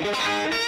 No saint.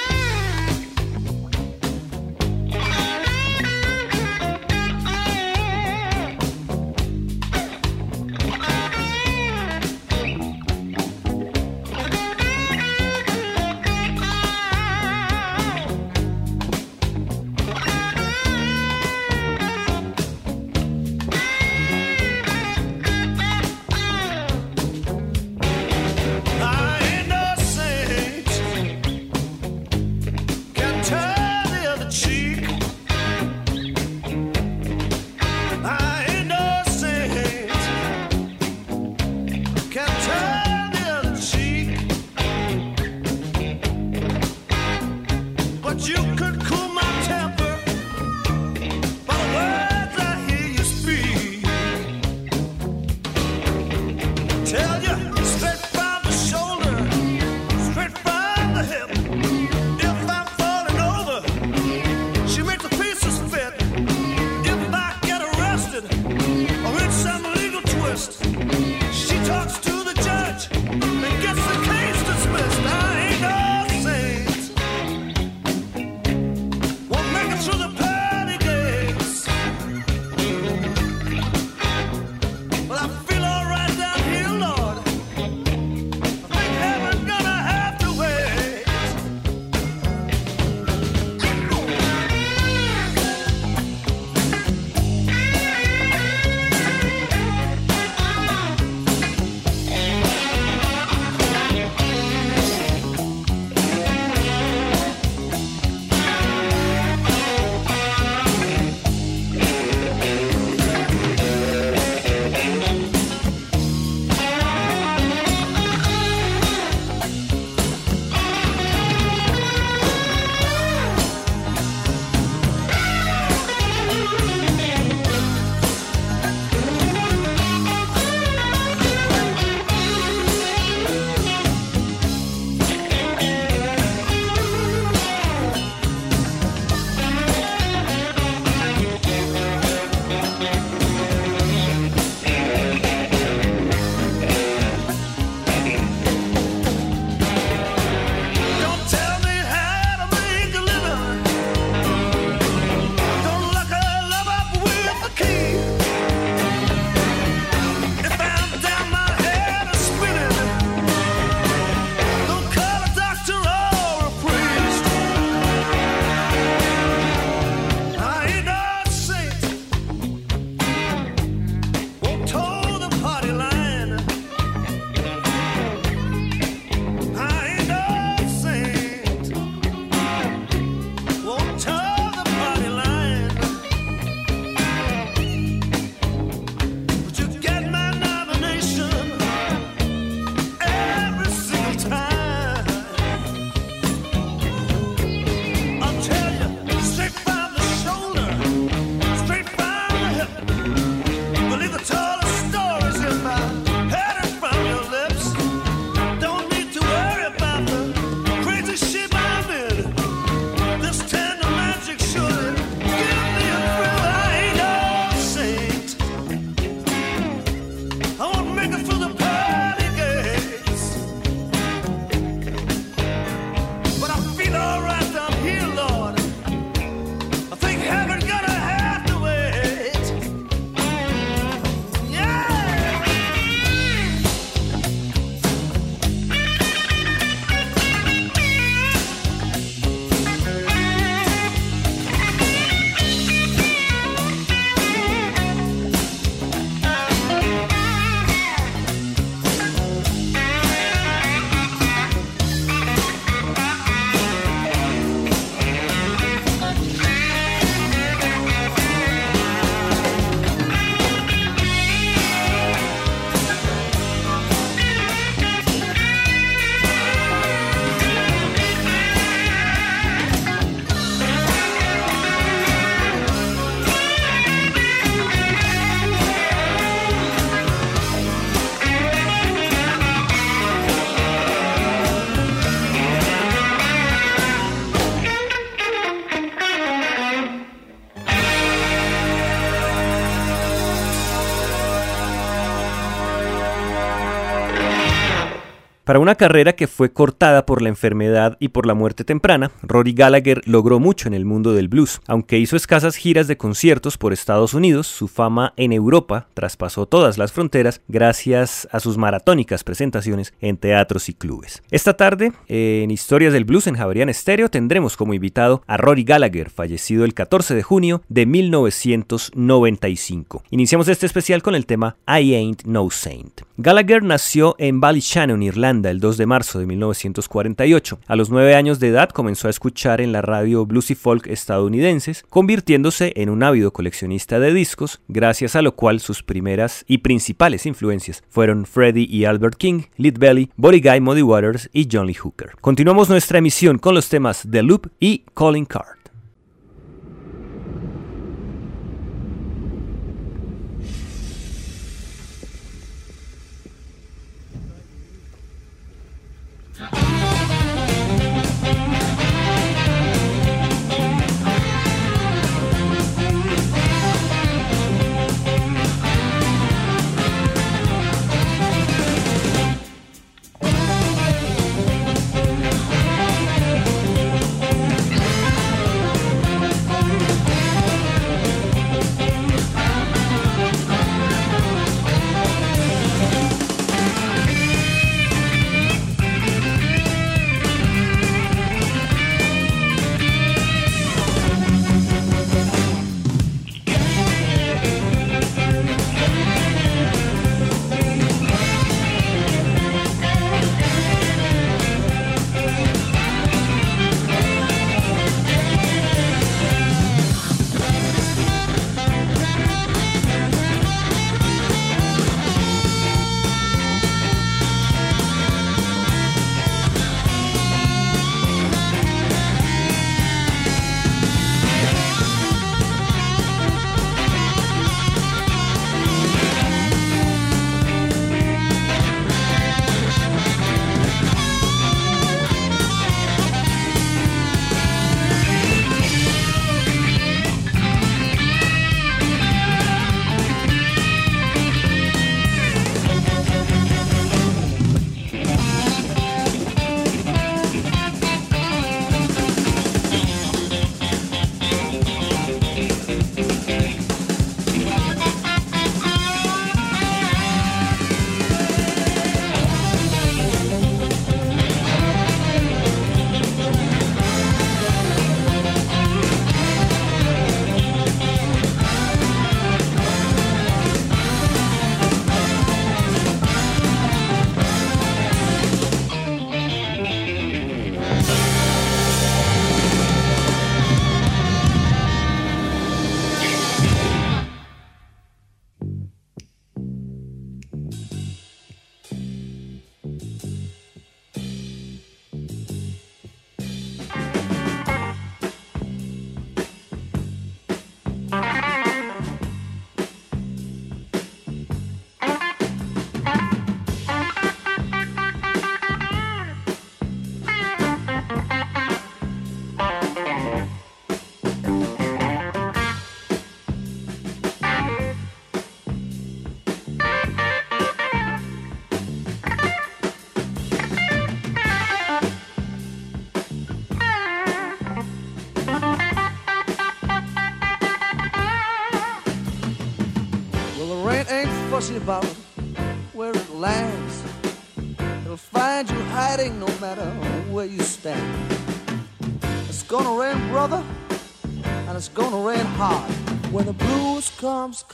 Para una carrera que fue cortada por la enfermedad y por la muerte temprana, Rory Gallagher logró mucho en el mundo del blues. Aunque hizo escasas giras de conciertos por Estados Unidos, su fama en Europa traspasó todas las fronteras gracias a sus maratónicas presentaciones en teatros y clubes. Esta tarde, en Historias del Blues en Javerian Estéreo, tendremos como invitado a Rory Gallagher, fallecido el 14 de junio de 1995. Iniciamos este especial con el tema I Ain't No Saint. Gallagher nació en Ballyshannon, Irlanda, el 2 de marzo de 1948. A los nueve años de edad comenzó a escuchar en la radio blues y folk estadounidenses, convirtiéndose en un ávido coleccionista de discos, gracias a lo cual sus primeras y principales influencias fueron Freddie y Albert King, Lead Belly, Body Guy, Muddy Waters y John Lee Hooker. Continuamos nuestra emisión con los temas The Loop y Calling Card.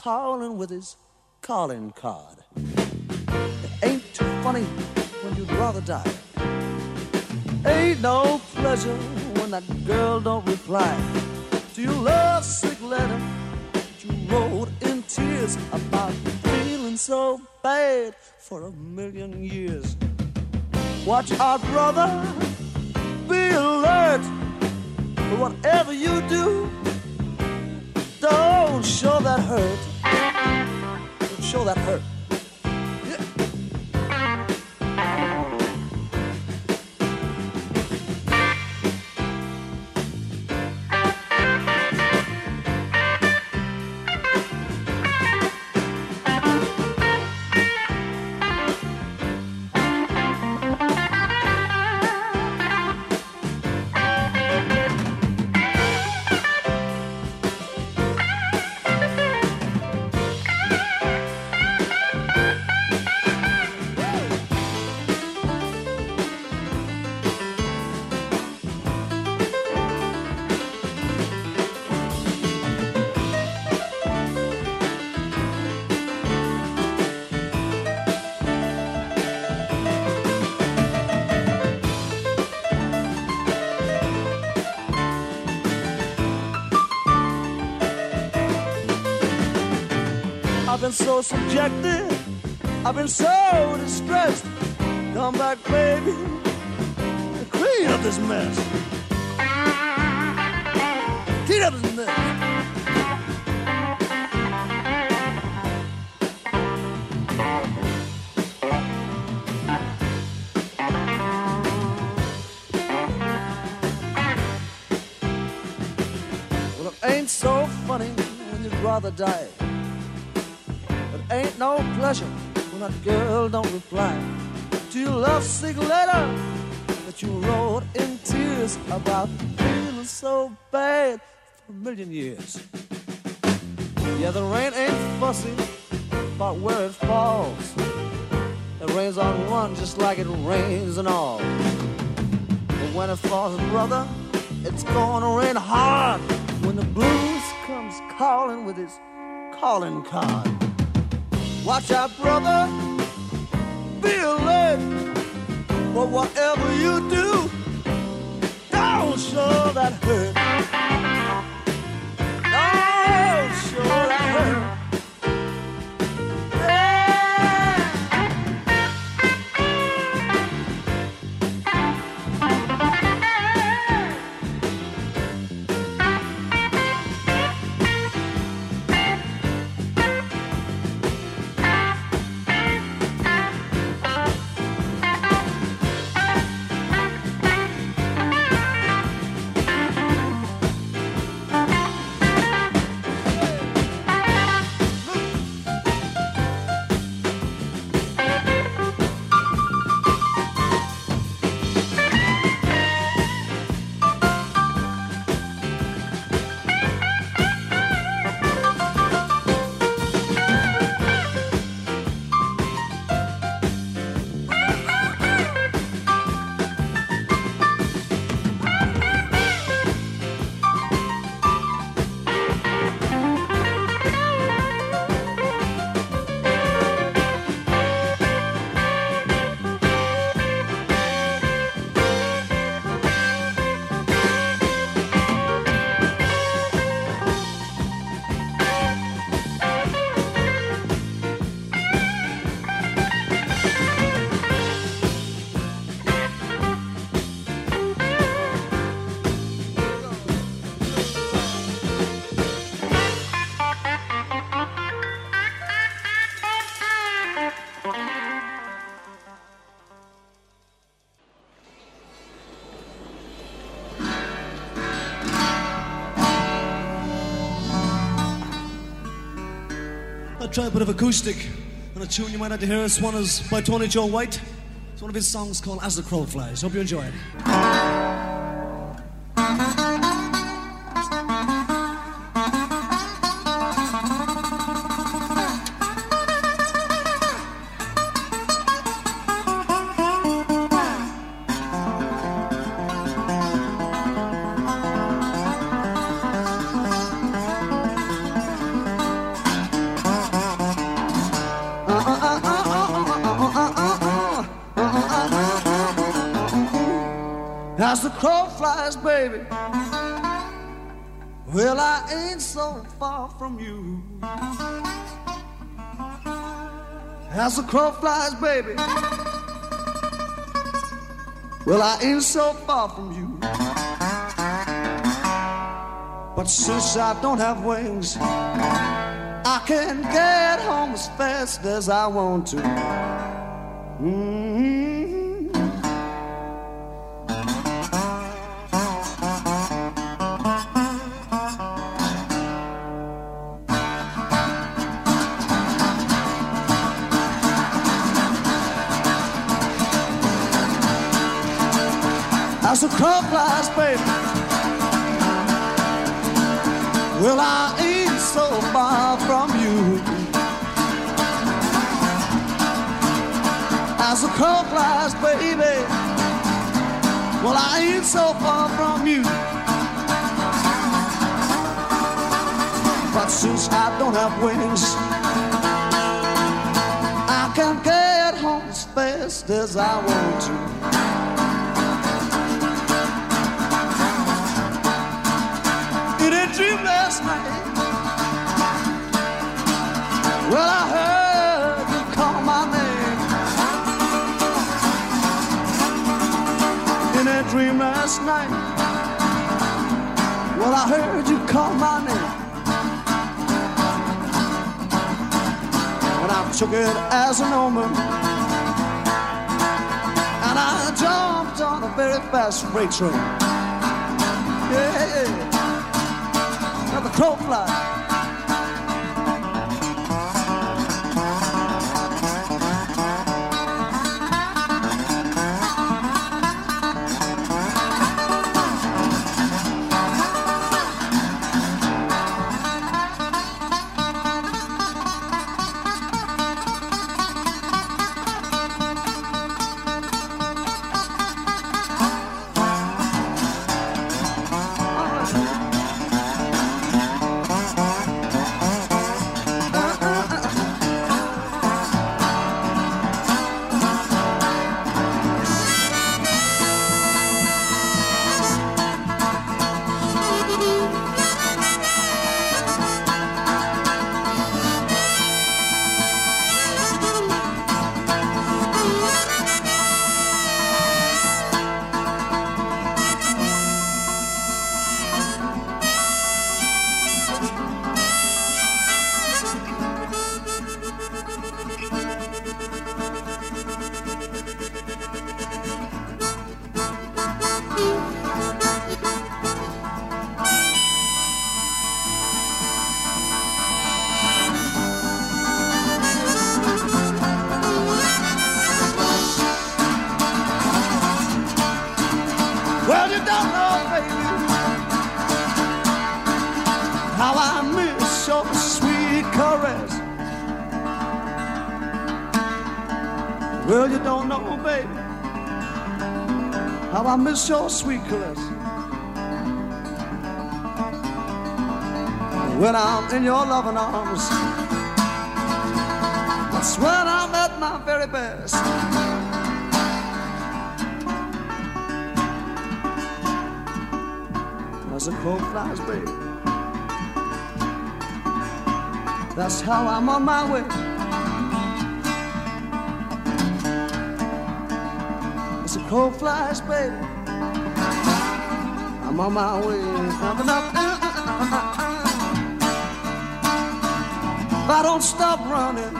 Calling with his calling card. It ain't too funny when you'd rather die. Ain't no pleasure when that girl don't reply to your love sick letter that you wrote in tears about feeling so bad for a million years. Watch out, brother, be alert. Whatever you do, don't show that hurt. Don't show that hurt. So subjected, I've been so distressed. Come back, baby, and clean up this mess. Clean up this mess. Well, it ain't so funny when you'd rather die. Girl don't reply to your lovesick letter that you wrote in tears about feeling so bad for a million years. Yeah, the rain ain't fussy about where it falls. It rains on one just like it rains on all. But when it falls, brother, it's gonna rain hard when the blues comes calling with his calling card. Watch out, brother, be alert. But whatever you do, don't show that hurt. Don't show that hurt. Try a bit of acoustic on a tune you might like to hear. This one is by Tony Joe White. It's one of his songs called As the Crow Flies. Hope you enjoy it. Flies, baby. Well, I ain't so far from you. As the crow flies, baby. Well, I ain't so far from you. But since I don't have wings, I can get home as fast as I want to. As the crow flies, baby. Well, I ain't so far from you. As the crow flies, baby. Well, I ain't so far from you. But since I don't have wings, I can get home as fast as I want to. dream last night. Well, I heard you call my name in that dream last night. Well, I heard you call my name, and I took it as an omen. And I jumped on a very fast freight train. Yeah. Now your sweet caress. When I'm in your loving arms, that's when I'm at my very best. As a crow flies, baby, that's how I'm on my way. As a crow flies, baby. I'm on my way. If I don't stop running,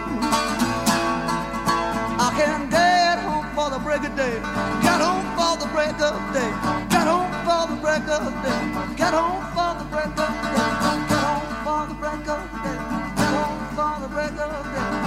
I can get home for the break of day. Get home for the break of day. Get home for the break of day. Get home for the break of day. Get home for the break of day. Get home for the break of day.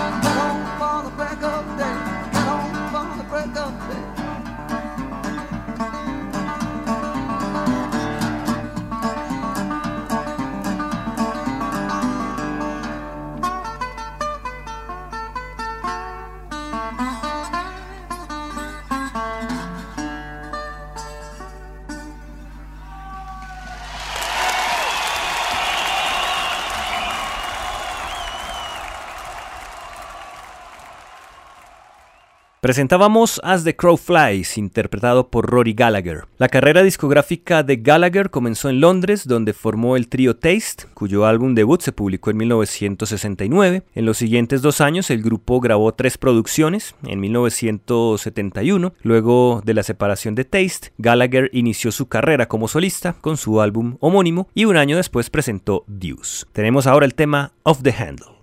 Presentábamos As the Crow Flies, interpretado por Rory Gallagher. La carrera discográfica de Gallagher comenzó en Londres, donde formó el trío Taste, cuyo álbum debut se publicó en 1969. En los siguientes dos años, el grupo grabó tres producciones. En 1971, luego de la separación de Taste, Gallagher inició su carrera como solista con su álbum homónimo y un año después presentó Deuce. Tenemos ahora el tema Off the Handle.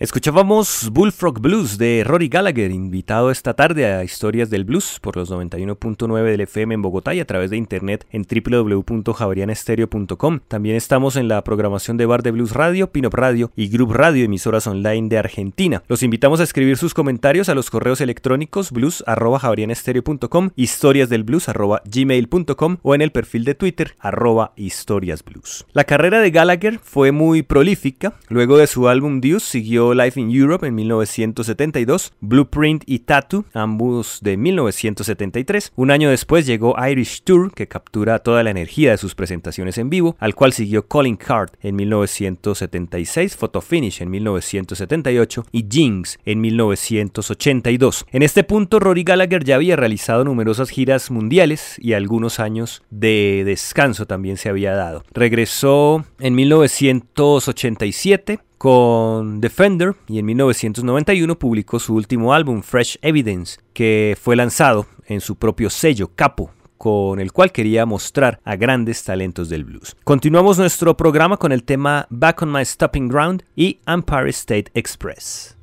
Escuchábamos Bullfrog Blues de Rory Gallagher, invitado esta tarde a Historias del Blues por los 91.9 del FM en Bogotá y a través de internet en www.javarianestereo.com. También estamos en la programación de Bar de Blues Radio, Pinop Radio y Group Radio, emisoras online de Argentina. Los invitamos a escribir sus comentarios a los correos electrónicos blues.javarianestereo.com, historiasdelblues.gmail.com o en el perfil de Twitter arroba historiasblues. La carrera de Gallagher fue muy prolífica. Luego de su álbum Deuce siguió Life in Europe en 1972, Blueprint y Tattoo, ambos de 1973. Un año después llegó Irish Tour, que captura toda la energía de sus presentaciones en vivo, al cual siguió Calling Card en 1976, Photo Finish en 1978 y Jinx en 1982. En este punto, Rory Gallagher ya había realizado numerosas giras mundiales y algunos años de descanso también se había dado. Regresó en 1987 con Defender y en 1991 publicó su último álbum Fresh Evidence que fue lanzado en su propio sello Capo con el cual quería mostrar a grandes talentos del blues. Continuamos nuestro programa con el tema Back on My Stopping Ground y Empire State Express.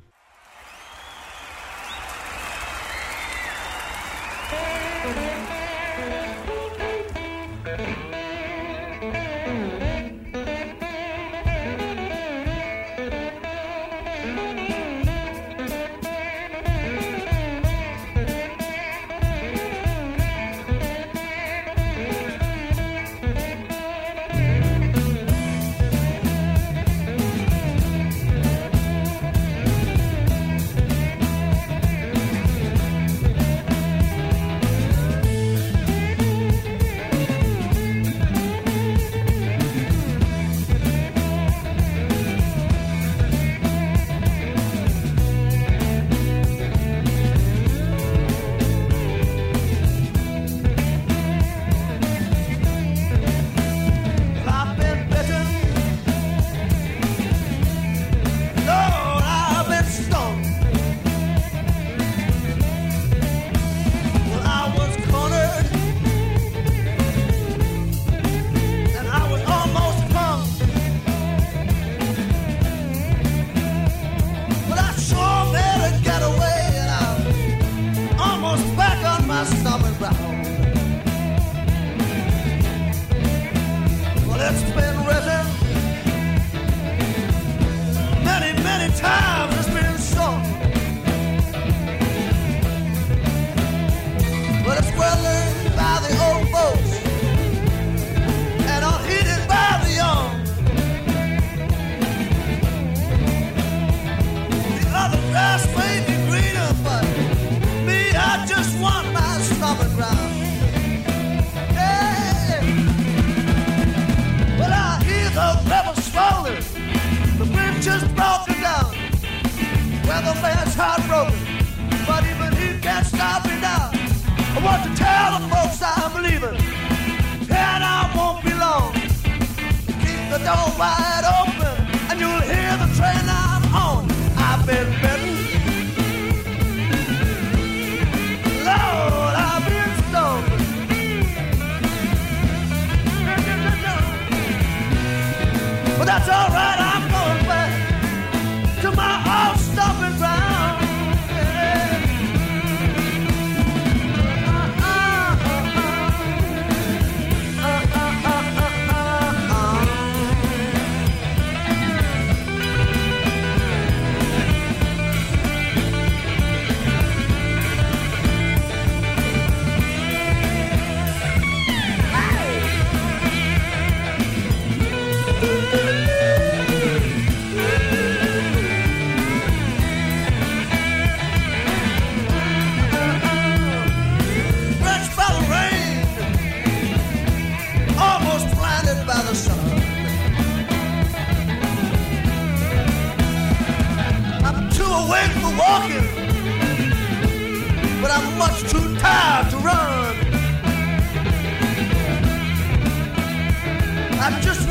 The man's heartbroken, but even he can't stop me now. I want to tell the folks I'm leaving, and I won't be long. Keep the door wide open, and you'll hear the train I'm on. I've been walking, but I'm much too tired to run. I just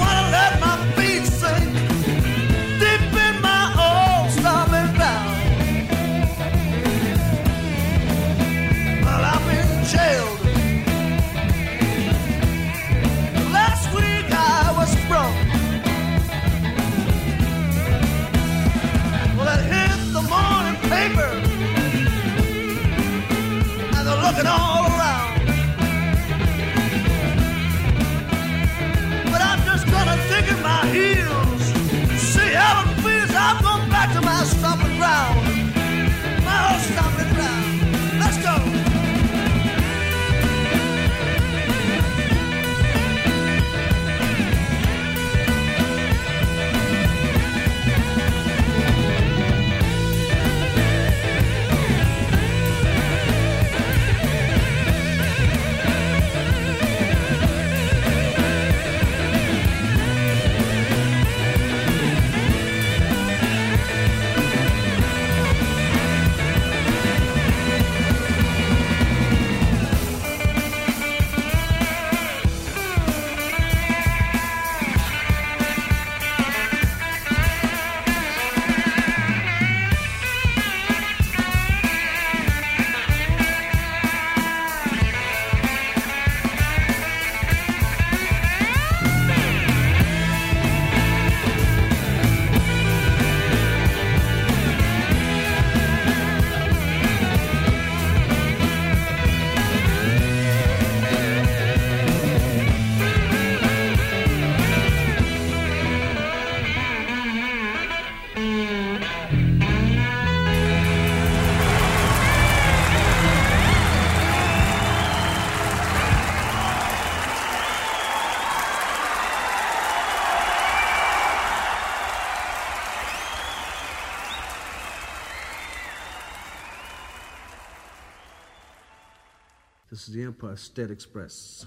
State Express.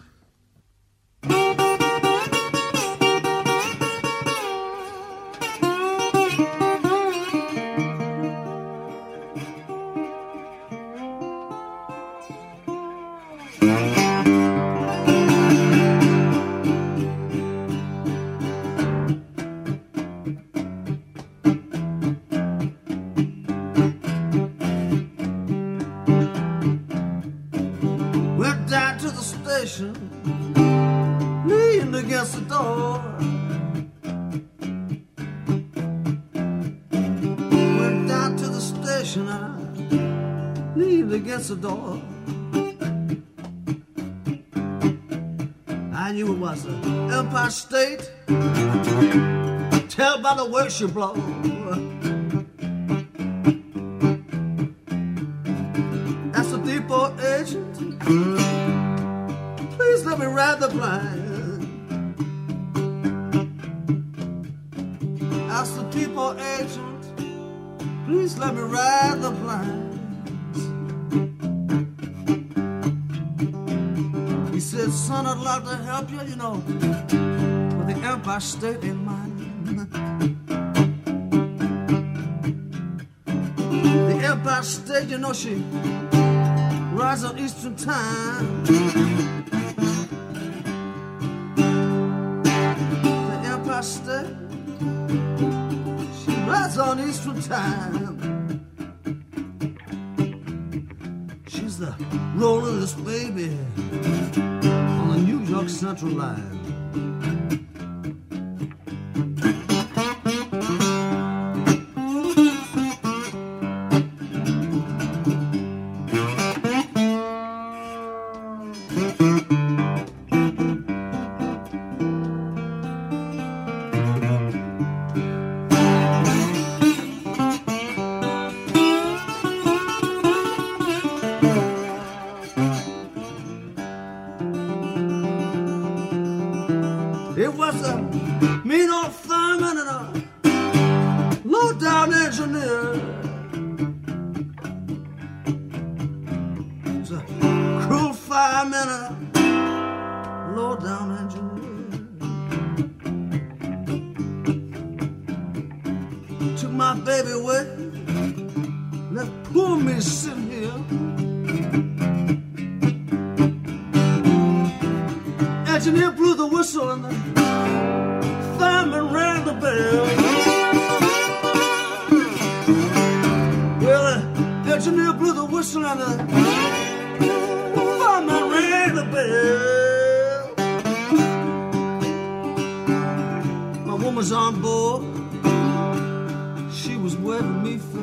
Door. I knew it was the Empire State. Tell by the way she blow. That's the depot agent. Please let me ride the plane. Ask the depot agent. Please let me ride the plane. Son, I'd like to help you, you know, with the Empire State in mind. The Empire State, you know, she rides on Eastern time. The Empire State, she rides on Eastern time. She's the baby on the York line. Engineer blew the whistle and the fireman rang the bell. Well, the engineer blew the whistle and the fireman rang the bell. My woman's on board. She was waving me farewell.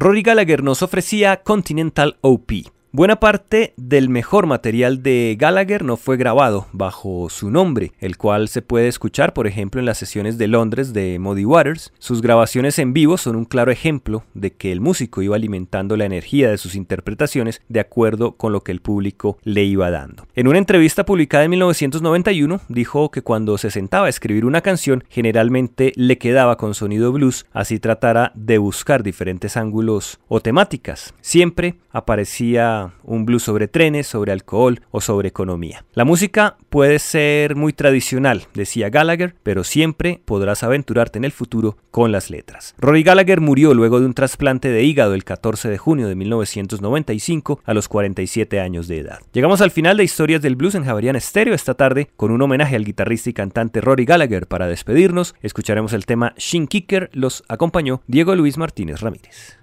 Rory Gallagher nos ofrecía Continental OP, Buena parte del mejor material de Gallagher no fue grabado bajo su nombre, el cual se puede escuchar por ejemplo en las sesiones de Londres de Muddy Waters. Sus grabaciones en vivo son un claro ejemplo de que el músico iba alimentando la energía de sus interpretaciones de acuerdo con lo que el público le iba dando. En una entrevista publicada en 1991 dijo que cuando se sentaba a escribir una canción generalmente le quedaba con sonido blues, así tratara de buscar diferentes ángulos o temáticas. Siempre aparecía un blues sobre trenes, sobre alcohol o sobre economía. La música puede ser muy tradicional, decía Gallagher, pero siempre podrás aventurarte en el futuro con las letras. Rory Gallagher murió luego de un trasplante de hígado el 14 de junio de 1995 a los 47 años de edad. Llegamos al final de Historias del Blues en Javarian Estéreo esta tarde con un homenaje al guitarrista y cantante Rory Gallagher. Para despedirnos, escucharemos el tema Shin Kicker, los acompañó Diego Luis Martínez Ramírez.